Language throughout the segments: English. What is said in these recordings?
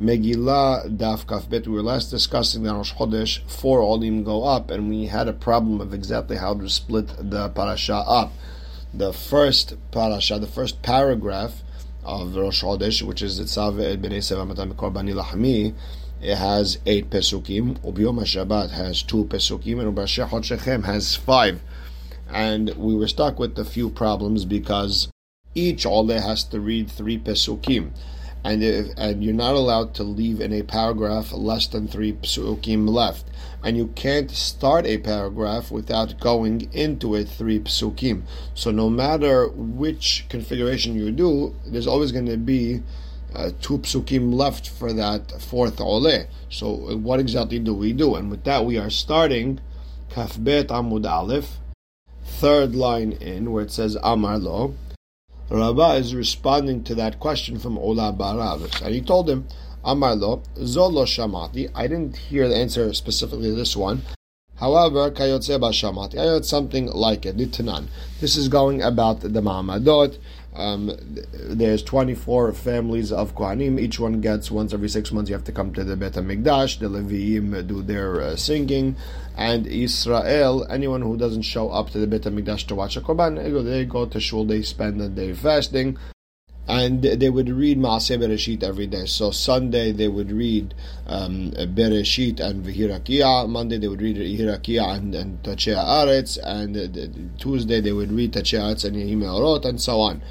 Megillah Daf Kafbet. We were last discussing that Rosh Chodesh four olim go up, and we had a problem of exactly how to split the parasha up. The first parasha, the first paragraph of Rosh Chodesh, which is Itzav El eh, Bnei Seva Korbani Lahami, it has eight pesukim. Ubiyom Shabbat has two pesukim, and Ubasheh Shechem has five. And we were stuck with a few problems because each Oleh has to read three pesukim and if, and you're not allowed to leave in a paragraph less than three psukim left, and you can't start a paragraph without going into it three psukim. So no matter which configuration you do, there's always going to be uh, two psukim left for that fourth oleh. So what exactly do we do? And with that, we are starting kafbet amud aleph, third line in where it says amar lo. Rabbah is responding to that question from Ola Baravis, and he told him, Amar lo, zolo shamati. I didn't hear the answer specifically to this one. However, kayotze shamati. I heard something like it. Litanan. This is going about the Ma'amadot. Um, there's 24 families of Kohanim. Each one gets once every six months. You have to come to the Bet Hamikdash. The Leviim do their uh, singing, and Israel. Anyone who doesn't show up to the Bet Hamikdash to watch a korban, they go to shul. They spend the day fasting, and they would read Maaseh Bereshit every day. So Sunday they would read um, Bereshit and Vihirakia. Monday they would read Vihirakia and, and Tachea Aretz, and uh, Tuesday they would read Tachea Aretz and Yehim Orot, and so on.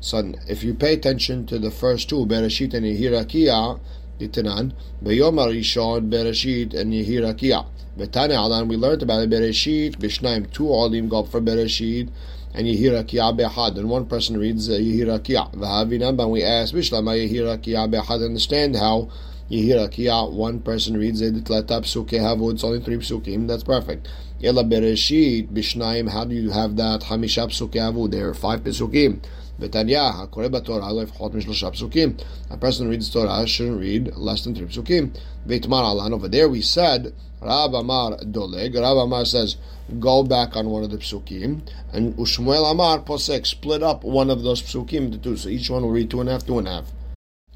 So if you pay attention to the first two, Bereshit and Yehirakia, Itanan, Beyom Arishon, Bereshit and Yehirakia. Betane Alan, we learned about it, Bereshit, Bishnaim, two Olim go for Bereshit, and Yehirakia Behad, and one person reads uh, Yehirakia. Vahavinam, and we ask, Bishlama Yehirakia Behad, understand how Yehirakia, one person reads it, Tlata Psuke Havu, it's only three Psukim, that's perfect. Yela Bereshit, Bishnaim, how do you have that? Hamisha Psuke there are five Psukim. Betanya, Psukim. A person who reads Torah shouldn't read less than three Psukim. Veitmar Alan, over there we said, Rab Amar Doleg. Rab Amar says, go back on one of the psukim, and Ushmuel Amar Posek split up one of those psukim into two. So each one will read two and a half, two and a half.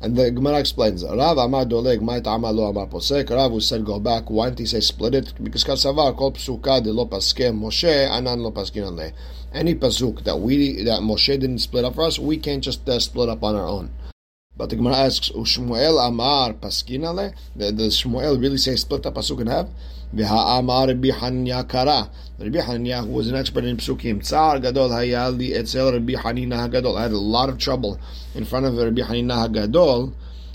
And the Gemara explains, Rav Amar Doleg, Mait Amar Lo Amar Posek, Rav who said go back, why didn't he say split it? Because Kasavar, Kol Psuka de Lo Paske Moshe, Anan Lo Paskin. Any Pasuk that we, that Moshe didn't split up for us, we can't just uh, split up on our own. But the Gemara asks, oh, Ushmuel Amar Paskin Ale? Does Shmuel really say split up Pasuk in half? Amar Rabbi Hanya Kara. Rabbi Hanya, who was an expert in psukim, Tsar Gadol Hayali Etzel Rabbi Hanina Hagadol. I had a lot of trouble in front of Rabbi Hanina Hagadol.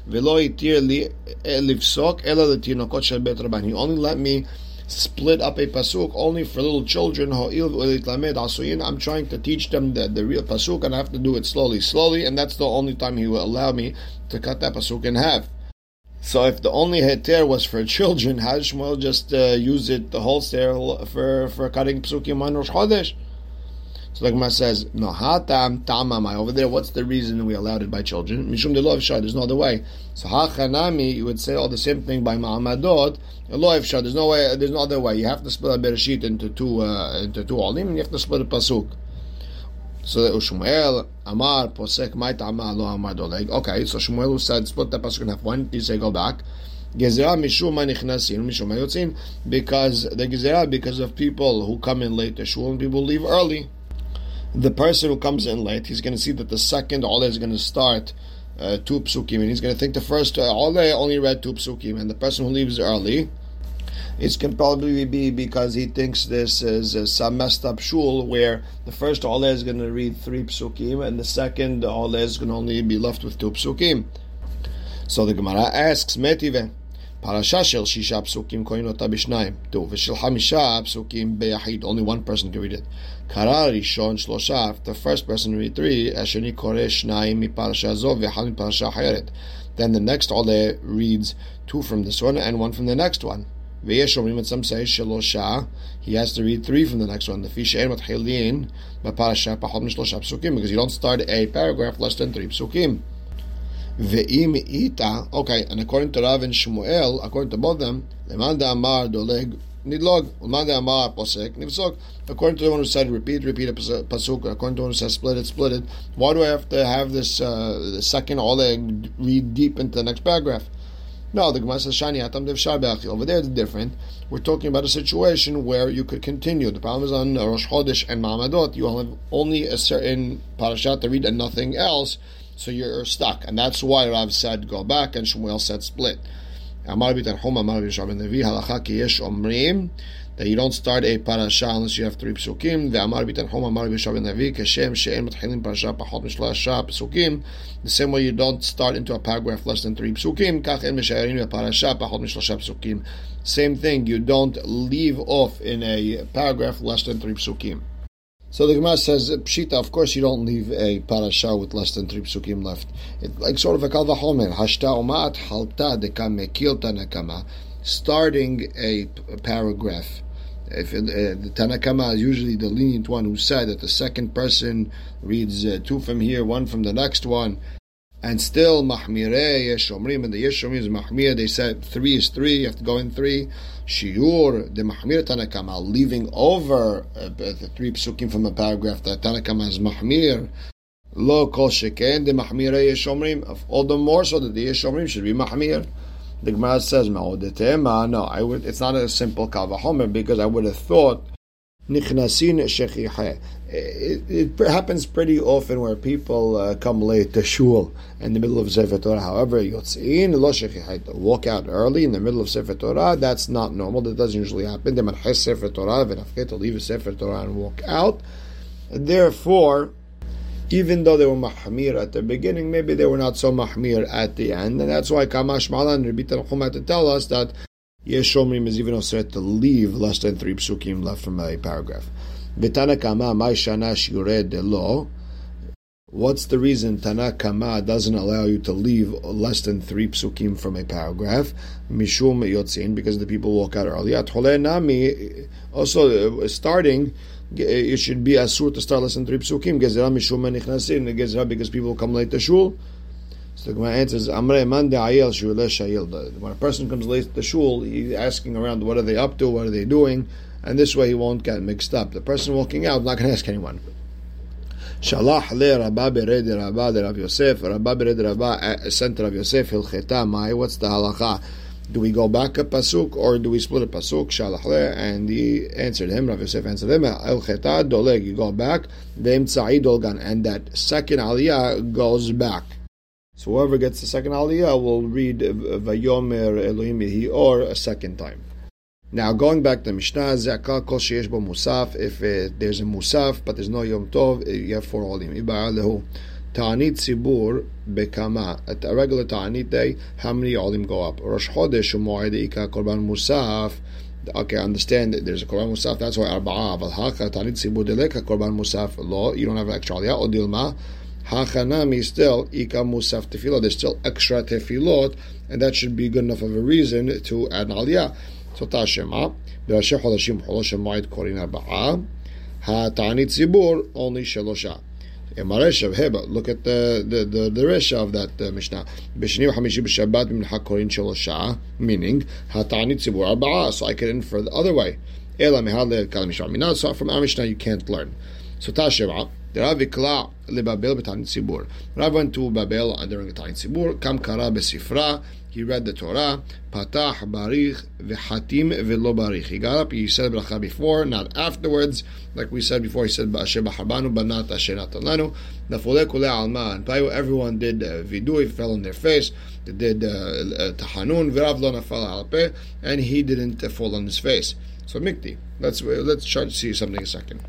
Velo itir li lifsok ela letinokot shel bet rabban. He only let me split up a pasuk only for little children. I'm trying to teach them the, the real pasuk, and I have to do it slowly, slowly, and that's the only time he will allow me to cut that pasuk in half. So if the only heter was for children, how Shmuel just uh, use it the wholesale for, for cutting psukim on Rosh Chodesh? So the Gemara says, no, hatam tamamai. Over there, what's the reason we allowed it by children? Mishum de lo'evshar, there's no other way. So hachanami, you would say all the same thing by ma'amadot. Lo'evshar, there's no way, there's no other way. You have to split a bereshit into two, uh, into two olim, and you have to split a pasuk. So that Shmuel Amar posek ma'it amar lo amar. Okay, so Shmuel said split the pasuk in half. Did he say go back? Gezerah mishum nichnasin mishum yotzin because the gezerah because of people who come in late to shul and people leave early. The person who comes in late, he's going to see that the second all is going to start uh, two psukim, and he's going to think the first uh, only read two psukim, and the person who leaves early it can probably be because he thinks this is uh, some messed up shul where the first Oleh is going to read three psukim and the second Oleh is going to only be left with two psukim. So the Gemara asks, Metive, shel shisha psukim koin ota b'shnayim. Tu, v'shel hamisha psukim beyahid. Only one person can read it. Kara rishon shlosha. The first person read three. Asheni kore shnayim mi parasha zov hayeret. Then the next Oleh reads two from this one and one from the next one. V'yeshomim, some say shelosha. He has to read three from the next one. The fishein matchilin b'parasha pachol mishlosha psukim because you don't start a paragraph less than three psukim. Ve'im ita. Okay, and according to Rav and Shmuel, according to both of them, leman amar doleg nidlog, amar. According to the one who said repeat, repeat a pasuk. According to the one who says split it, split it. Why do I have to have this uh, second all read deep into the next paragraph? No, the Gemara says Shani Atam Dev Over there it's different. We're talking about a situation where you could continue. The problem is on Rosh Chodesh and Ma'amadot, you have only a certain parashat to read and nothing else, so you're stuck. And that's why Rav said go back and Shmuel said split. Amar Amar that you don't start a parasha unless you have three psukim. Ve'amar bitanchom amar b'shavin levi kashem she'en matchilim parasha pachot mishlasha psukim. The same way you don't start into a paragraph less than three psukim. Kach en mishayarin parasha pachot mishlasha psukim. Same thing. You don't leave off in a paragraph less than three psukim. So the Gemara says, Pshita, of course you don't leave a parasha with less than three psukim left. It's like sort of a kalva homer. Hashta umat halta deka mekilta nekama. Starting a paragraph if uh, the Tanakama is usually the lenient one who said that the second person reads uh, two from here, one from the next one, and still Mahmire Yeshomrim and the Yeshomrim is Mahmir. They said three is three. You have to go in three. Shiur the Mahmir Tanakama leaving over uh, the three psukim from a paragraph that Tanakama is Mahmir. Lo kol sheken the Mahmire Yeshomrim. All the more so that the Yeshomrim should be Mahmir. The Gemara says, No, I would, it's not a simple kavahomer because I would have thought nichnasin shechiche. It, happens pretty often where people uh, come late to shul in the middle of Sefer Torah. However, yotzin lo shechiche, walk out early in the middle of Sefer Torah. That's not normal. That doesn't usually happen. They might Sefer Torah, to leave Sefer Torah and walk out. Therefore, even though they were mahmir at the beginning, maybe they were not so mahmir at the end, and that's why Kamash Malan Rabbi Tanchuma to tell us that Yeshomrim is even said to leave less than three psukim left from a paragraph. V'tana kama may shanash lo. What's the reason Tanakama doesn't allow you to leave less than three psukim from a paragraph? Mishum yotzin, because the people walk out early. At nami, also uh, starting it should be asur to start less than three psukim. Gezerah mishum nichnasin. Gezerah because people come late to shul. So the Gemara answers, Amre man shayil. When a person comes late to shul, he's asking around, what are they up to? What are they doing? And this way he won't get mixed up. The person walking out not going to ask anyone. Shalach le Rabba bered Rabba de Rav Yosef. Rabba bered Rabba eh, sent Rav Yosef hilcheta mai. What's the halacha? do we go back a pasuk or do we split a pasuk? Shalachle, and he answered him. Rav Yosef answered him. El chetad doleg, you go back. Vem dolgan, and that second aliyah goes back. So whoever gets the second aliyah will read Vayomer Elohim or a second time. Now going back to Mishnah, Zakah kol sheyesh musaf. If uh, there's a musaf but there's no Yom Tov, you have four olim. Ibar lehu. Ta'anit Sibur Bekama. At a regular Ta'anit day, how many Olim go up? Rosh Chodesh Umoed Ika Korban Musaf. Okay, I understand that there's a Korban Musaf, that's why Arba'a. Aval Haka Ta'anit Sibur Deleka Korban Musaf. Lo, you don't have extra aliyah. Odilma. Hachanami still ikamusaf tefilot. There's still extra tefilot, and that should be good enough of a reason to add an aliyah. So tashema b'rashi chodashim cholosh ha'moed korin arba'a ha'tanit zibur only shelosha. Look at the the the, the resha of that uh, Mishnah. B'sheni v'chamishi b'shabbat mincha korin shelosha, meaning ha'tanit zibur arba'a. So I can infer the other way. Ela mehad le'el kal mishra. Not from our Mishnah you can't learn. So tashema. The Rav Ikla leBabel b'Tanit Zibur. Rav went to Babel during Tanit Zibur. Kam kara besifra. He read the Torah. patah barich v'hatim v'lo barich. He got up. He said bracha before, not afterwards. Like we said before, he said ba'asher b'habanu, but not asher natalanu. Nafule kule alma. And by everyone did uh, fell on their face. They did uh, uh, tahanun v'rav lo nafal alpe, and he didn't uh, fall on his face. So mikti. Let's let's try to see something a second.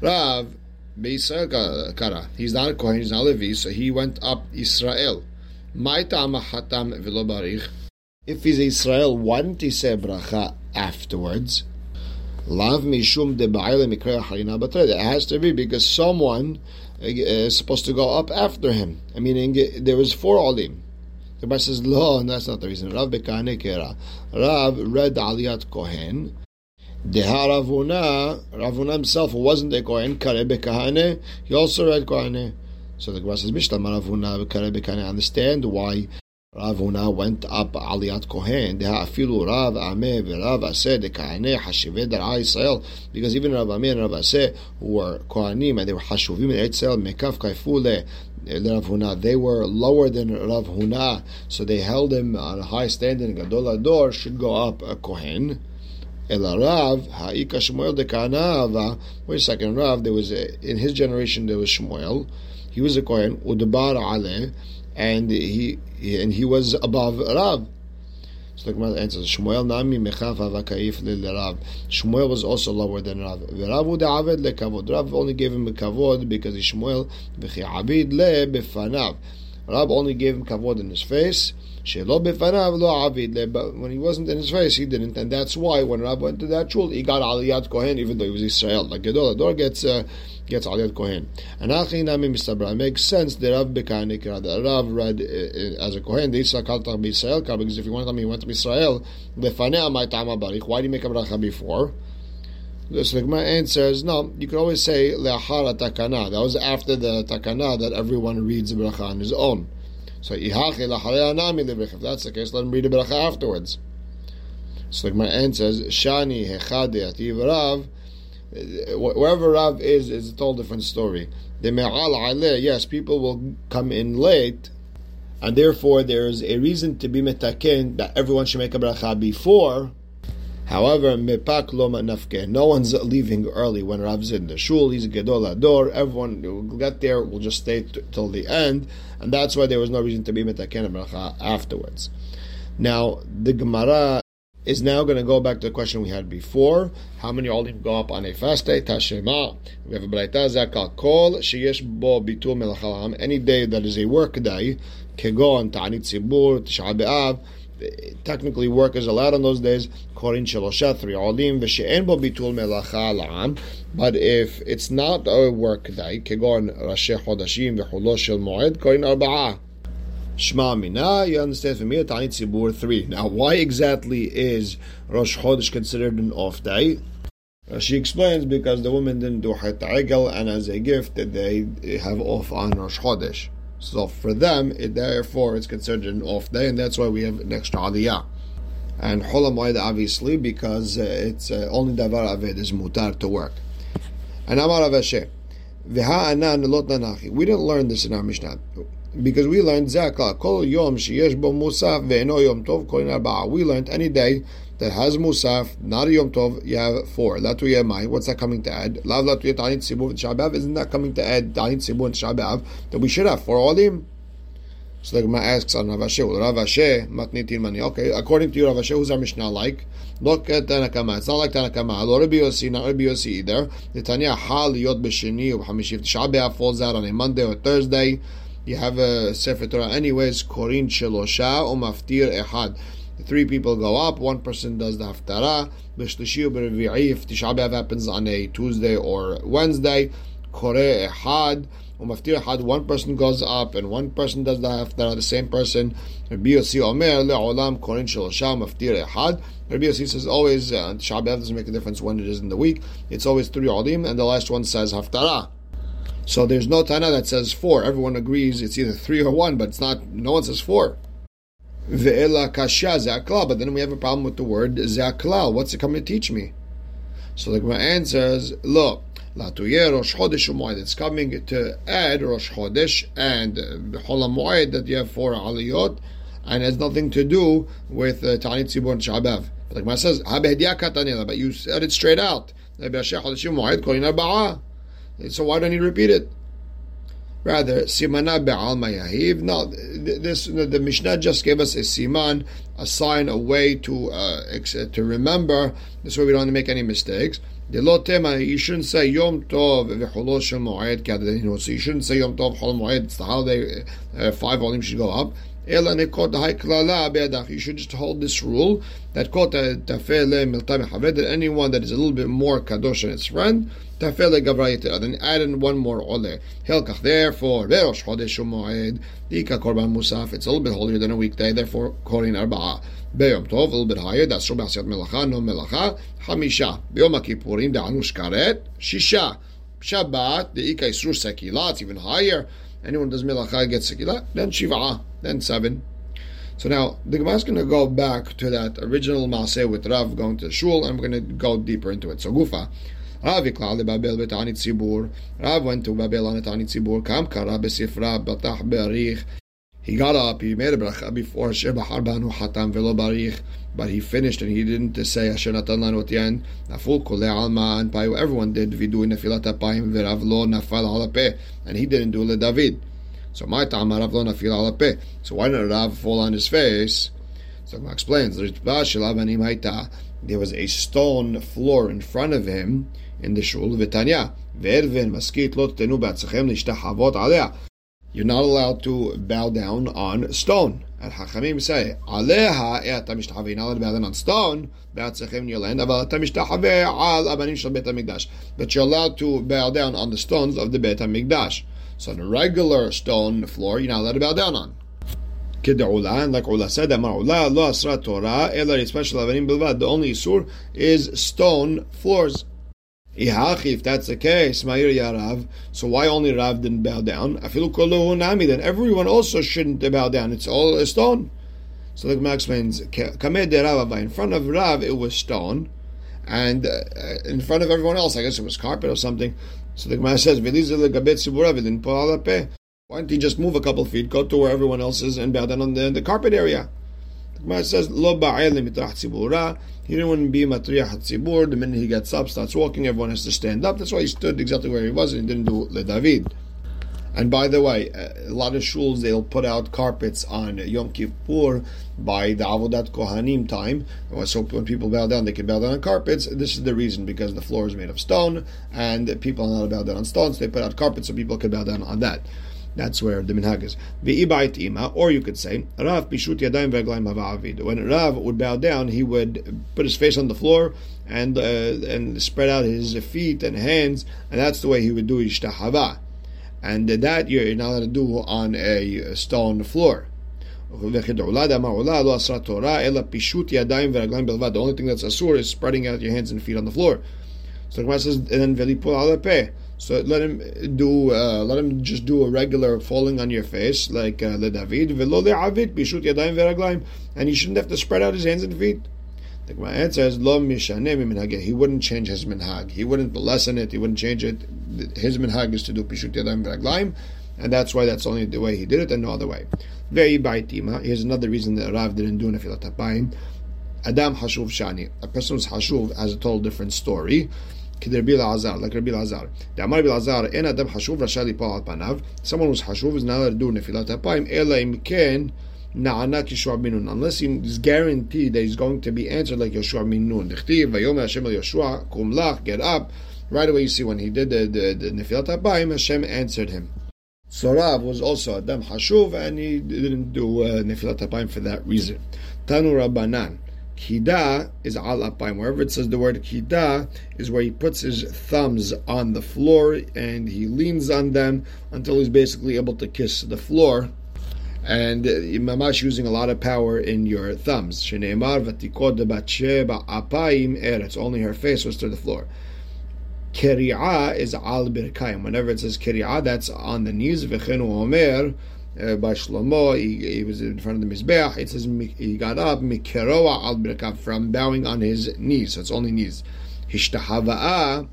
Rav. Beisrael kara. He's not a Kohen, he's not Levi, so he went up Israel. If he's Israel, why didn't he say bracha afterwards? Lav mishum It has to be because someone uh, is supposed to go up after him. I mean, there was four olim. The Gemara says, "Lo, and that's not the reason." Rav bekane kera. Rav read Aliyat Kohen. Deha Ravuna, Ravuna himself wasn't a Kohen. Kare bekahane. He also read Kohen. So the Gemara says, Mishlam Ravuna Bekane. Understand why Ravuna went up Aliyat Kohen. Deha afilu Rav Ameh v'Rav Aseh dekahane hashiveh dar'a Yisrael. Because even Rav Ameh and Rav Aseh who were Kohanim and they were hashuvim in Israel mekaf kaifule Rav Huna. They were lower than Rav Huna, so they held him on a high standing. Gadol Ador should go up a Kohen. El Rav, Ha'ika Shmuel de Kanava. Wait a second, Rav, there was a, in his generation there was Shmuel. He was a Kohen, Udbar Ale, and he, and he was above Rav. So the Gemara answers, Shmuel nami mechaf avakaif Rav. Shmuel was also lower than Rav. Rav aved lekavod. Rav only gave him a kavod because Shmuel v'chi abid le. Rav only gave him kavod in his face. But when he wasn't in his face, he didn't, and that's why when Rav went to that shul, he got aliyat kohen, even though he was Israel. Like Gedol Ador gets. Uh, gets Aliyat Kohen. And Achi Nami Mistabra. Makes sense that Rav Bekanik, that Rav read uh, as a Kohen, the Yisrael Kaltach B'Yisrael, because if you want to he went to Israel, Lefanea my Tama Barich, why do you make a bracha before? The Gemara answers, no, you could always say Le'achara Takana. That was after the Takana that everyone reads the bracha on his own. So If that's the case, let him read the bracha afterwards. So the Gemara answers, Shani Rav, wherever Rav is, is a total different story. The Me'al Aleh, yes, people will come in late, and therefore there's a reason to be metaken that everyone should make a bracha before. However, mepak loma nafke. No one's leaving early when Rav's in the shul. He's gedol ador. Everyone will get there. Will just stay t- till the end, and that's why there was no reason to be metaken bracha afterwards. Now the Gemara is now going to go back to the question we had before. How many olim go up on a fast day? Tashema. We have a braita zakal kol sheyesh bo bitul melachalam. Any day that is a work day, kegon ta'anit tzibur tisha. Technically, work is allowed on those days. Korin shelosha olim. But if it's not a work day, kegon rashi moed, korin arba'ah. Mina, you understand from here, Tani Tzibur 3. Now, why exactly is Rosh Chodesh considered an off day? She explains because the women didn't do Het and as a gift they have off on Rosh Chodesh. So for them, it, therefore, it's considered an off day, and that's why we have an extra Aliyah. And Cholam obviously, because uh, it's uh, only Davar Aved is mutar to work. And Amar. We didn't learn this in our Mishnah because we learned zakah kol yom sheyesh bo musaf yom tov koin. We learned any day that has musaf, not a yom tov, you have four. Latu yemai. What's that coming to add? Lav latu yetanit sibu v'shabav. Isn't that coming to add tanit sibu and shabav that we should have four olim? So the Gemara asks on Rav Ashi, well, Rav Ashi, matnitin mani. Okay, according to you, Rav Ashi, who's our Mishnah like? Look at Tanakama. It's not like Tanakama. Lo Rabbi Yossi, not Rabbi Yossi either. The Tanya Hal Yod B'Sheni or B'Hamishiv. Shabbat falls out on a Monday or Thursday you have a Sefer Torah anyways, Korin Shelosha or Maftir Three people go up, one person does the Haftarah, B'Shlishi if Tisha B'Av happens on a Tuesday or Wednesday, Kore Ehad, or Maftir Ehad, one person goes up and one person does the Haftarah, the same person, Rabbi Yossi Omer, Le'olam Korin Shelosha, Maftir Ehad, Rabbi Yossi says always, uh, Tisha B'Av doesn't make a difference when it is in the week, it's always three Olim, and the last one says Haftarah. So there's no Tana that says four. Everyone agrees it's either three or one, but it's not. No one says four. Ve'ela kasha zakla. But then we have a problem with the word zakla. What's it coming to teach me? So the Gemara answers, lo. Latuye Rosh Chodesh Moed. It's coming to add Rosh Chodesh and B'chol Moed that you have four aliyot, and has nothing to do with uh, Tanit Tzibur and Shabav. But the Gemara says, but you said it straight out. So why don't you repeat it? Rather, simana be'al mayahiv. No, this the Mishnah just gave us a siman, a sign, a way to uh, to remember. This way we don't make any mistakes. You shouldn't say Yom Tov v'cholo shel moed So you shouldn't say Yom Tov chol moed. It's the holiday. Uh, five volumes should go up. You should just hold this rule that that anyone that is a little bit more kadosh than its friend, then add in one more ole. Therefore, Rosh Chodesh Moed, Dika Korban Musaf, it's a little bit holier than a weekday, therefore, Korin Arba'a. Beyom Tov, a little bit higher, that's Shom Asiyat Melacha, no Melacha, Hamisha. Beyom Kippurim, Da'anu Shkaret, Shisha. Shabbat, the Ika Isrur Sekila, even higher. Anyone does Melacha gets Sekila, then Shiva then seven. So now the Gemara is going to go back to that original Maaseh with Rav going to shul, and we're going to go deeper into it. So Gufa, Rav Yiklal Babel betani tzibur. Rav went to Babel on a tani tzibur. Kam kara besifra batach be'arich. He got up, he made a bracha before Sheba Harbanu Hatam Velo Barich, but he finished and he didn't say Asher Natan Lanu at the end. Naful Kole Alma and Payu, everyone did Vidu Nefilat Apayim Verav Lo Nafal Alape, and he didn't do Le David. So my time Rav Lo Nafil Alape. So why did Rav fall on his face? So Gemara explains, there was a stone floor in front of him in the shul Vitanya. Verven maskit lo tenu b'atzechem lishtachavot alea. You're not allowed to bow down on stone. And Hachamim say, Aleha et amishtahaveh. You're not allowed to bow down on stone. Ba'atzechem in your land. But you're allowed to bow down on the stones of the Bet HaMikdash. So on a regular stone floor, you're not allowed to bow down on. Kid'ula, and like Ula said, Amar'ula, lo asra Torah, ela yispashal avanim bilvad. The only isur is stone floors. If that's the case, Ma'ir Yarav, so why only Rav didn't bow down? Afilu kolu nami, then everyone also shouldn't bow down. It's all a stone. So the Gemara explains, Rav, in front of Rav it was stone, and uh, in front of everyone else, I guess it was carpet or something. So the Gemara says, Why don't he just move a couple feet, go to where everyone else is, and bow down on the, the carpet area? The Gemara says, he didn't want to be matriach hatzibur. The minute he gets up, starts walking, everyone has to stand up. That's why he stood exactly where he was and he didn't do le David. And by the way, a lot of shuls they'll put out carpets on Yom Kippur by the Avodat Kohanim time. So when people bow down, they can bow down on carpets. This is the reason because the floor is made of stone and people are not allowed to bow down on stones. So they put out carpets so people can bow down on that. That's where the minhag is. V'ibait ima, or you could say, Rav yadayim. When Rav would bow down, he would put his face on the floor and uh, and spread out his feet and hands, and that's the way he would do ishtahava. And that you're not allowed to do on a stone floor. The only thing that's asur is spreading out your hands and feet on the floor. So the Gemara says, and then velipul. So let him do, uh, let him just do a regular falling on your face, like uh, the David. And he shouldn't have to spread out his hands and feet. The Gemara answers, Lo He wouldn't change his minhag. He wouldn't lessen it. He wouldn't change it. His minhag is to do pishut yadayim v'raglayim, and that's why that's only the way he did it, and no other way. Very baitima. Here's another reason that Rav didn't do nefilat Adam hashuv shani. A person who's hashuv has a total different story. כדרבי אלעזר, like רבי אלעזר. דאמר רבי אלעזר, אין אדם חשוב רשאי ליפול על פניו, someone who's חשוב is not allowed to do נפילת אפיים, אלא אם כן נענה כישוע בן נון, unless he's guaranteed that he's going to be answered like יהושע בן נון. דכתיב, ויאמר השם אל יהושע, קום לך, get up. Right away you see when he did the, the, the נפילת אפיים, Hashem answered him. So Rav was also Adam Hashuv and he didn't do uh, Nefilat Apayim for that reason. Tanu Rabbanan. Kida is al apayim. Wherever it says the word kida is where he puts his thumbs on the floor and he leans on them until he's basically able to kiss the floor. And mamash using a lot of power in your thumbs. Shneimar vatikod apayim eretz. Only her face was to the floor. Keri'ah is al birkayim. Whenever it says keri'ah, that's on the knees. V'chenu omer uh, by Shlomo. He, he, was in front of the Mizbeach. It says he got up mikeroa al from bowing on his knees. So it's only knees. Hishtahava'a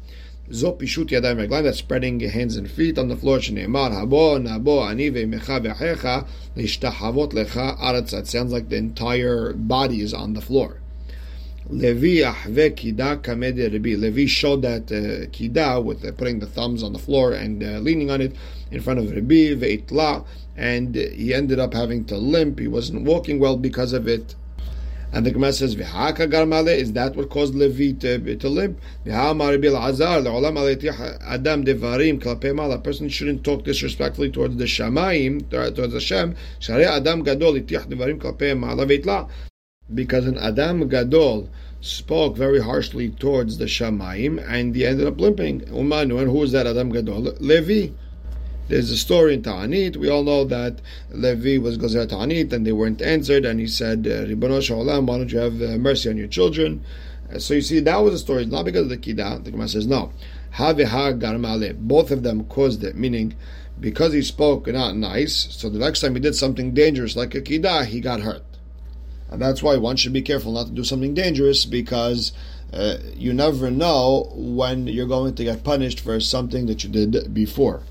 zo pishut yadayim reglaim. That's spreading hands and feet on the floor. Shneimar habo nabo ani ve'mecha ve'checha lishtahavot lecha aretz. It sounds like the entire body is on the floor. Levi ahve kida kamed Rabbi. Levi showed that uh, kida with uh, putting the thumbs on the floor and uh, leaning on it in front of Rabbi ve'itla, and he ended up having to limp. He wasn't walking well because of it. And the Gemara says, "V'haka garmale." Is that what caused Levi to, to limp? adam devarim klape A person shouldn't talk disrespectfully towards the Shamaim, towards Hashem. Shari adam gadol itiach devarim klape mala ve'itla because an Adam Gadol spoke very harshly towards the Shamaim and he ended up limping. Umanu, and who is that Adam Gadol? Levi. There's a story in Ta'anit. We all know that Levi was Gozer Ta'anit and they weren't answered, and he said, uh, Ribono Shalom, why don't you have uh, mercy on your children? Uh, so you see, that was the story. It's not because of the Kida. The Gemara says, no. Haviha Garmale. Both of them caused it, meaning because he spoke not nice, so the next time he did something dangerous like a Kida, he got hurt. And that's why one should be careful not to do something dangerous because uh, you never know when you're going to get punished for something that you did before.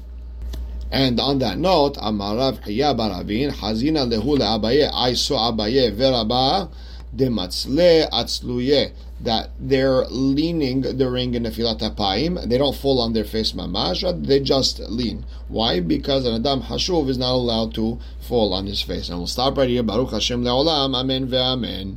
And on that note, Amarav Baravin, lehu I saw Abaye veraba dematzle atzluye, that they're leaning the ring in the filat apayim, they don't fall on their face mamash, they just lean. Why? Because an Adam Hashuv is not allowed to fall on his face. And we'll stop right here. Baruch Hashem le'olam, amen ve'amen.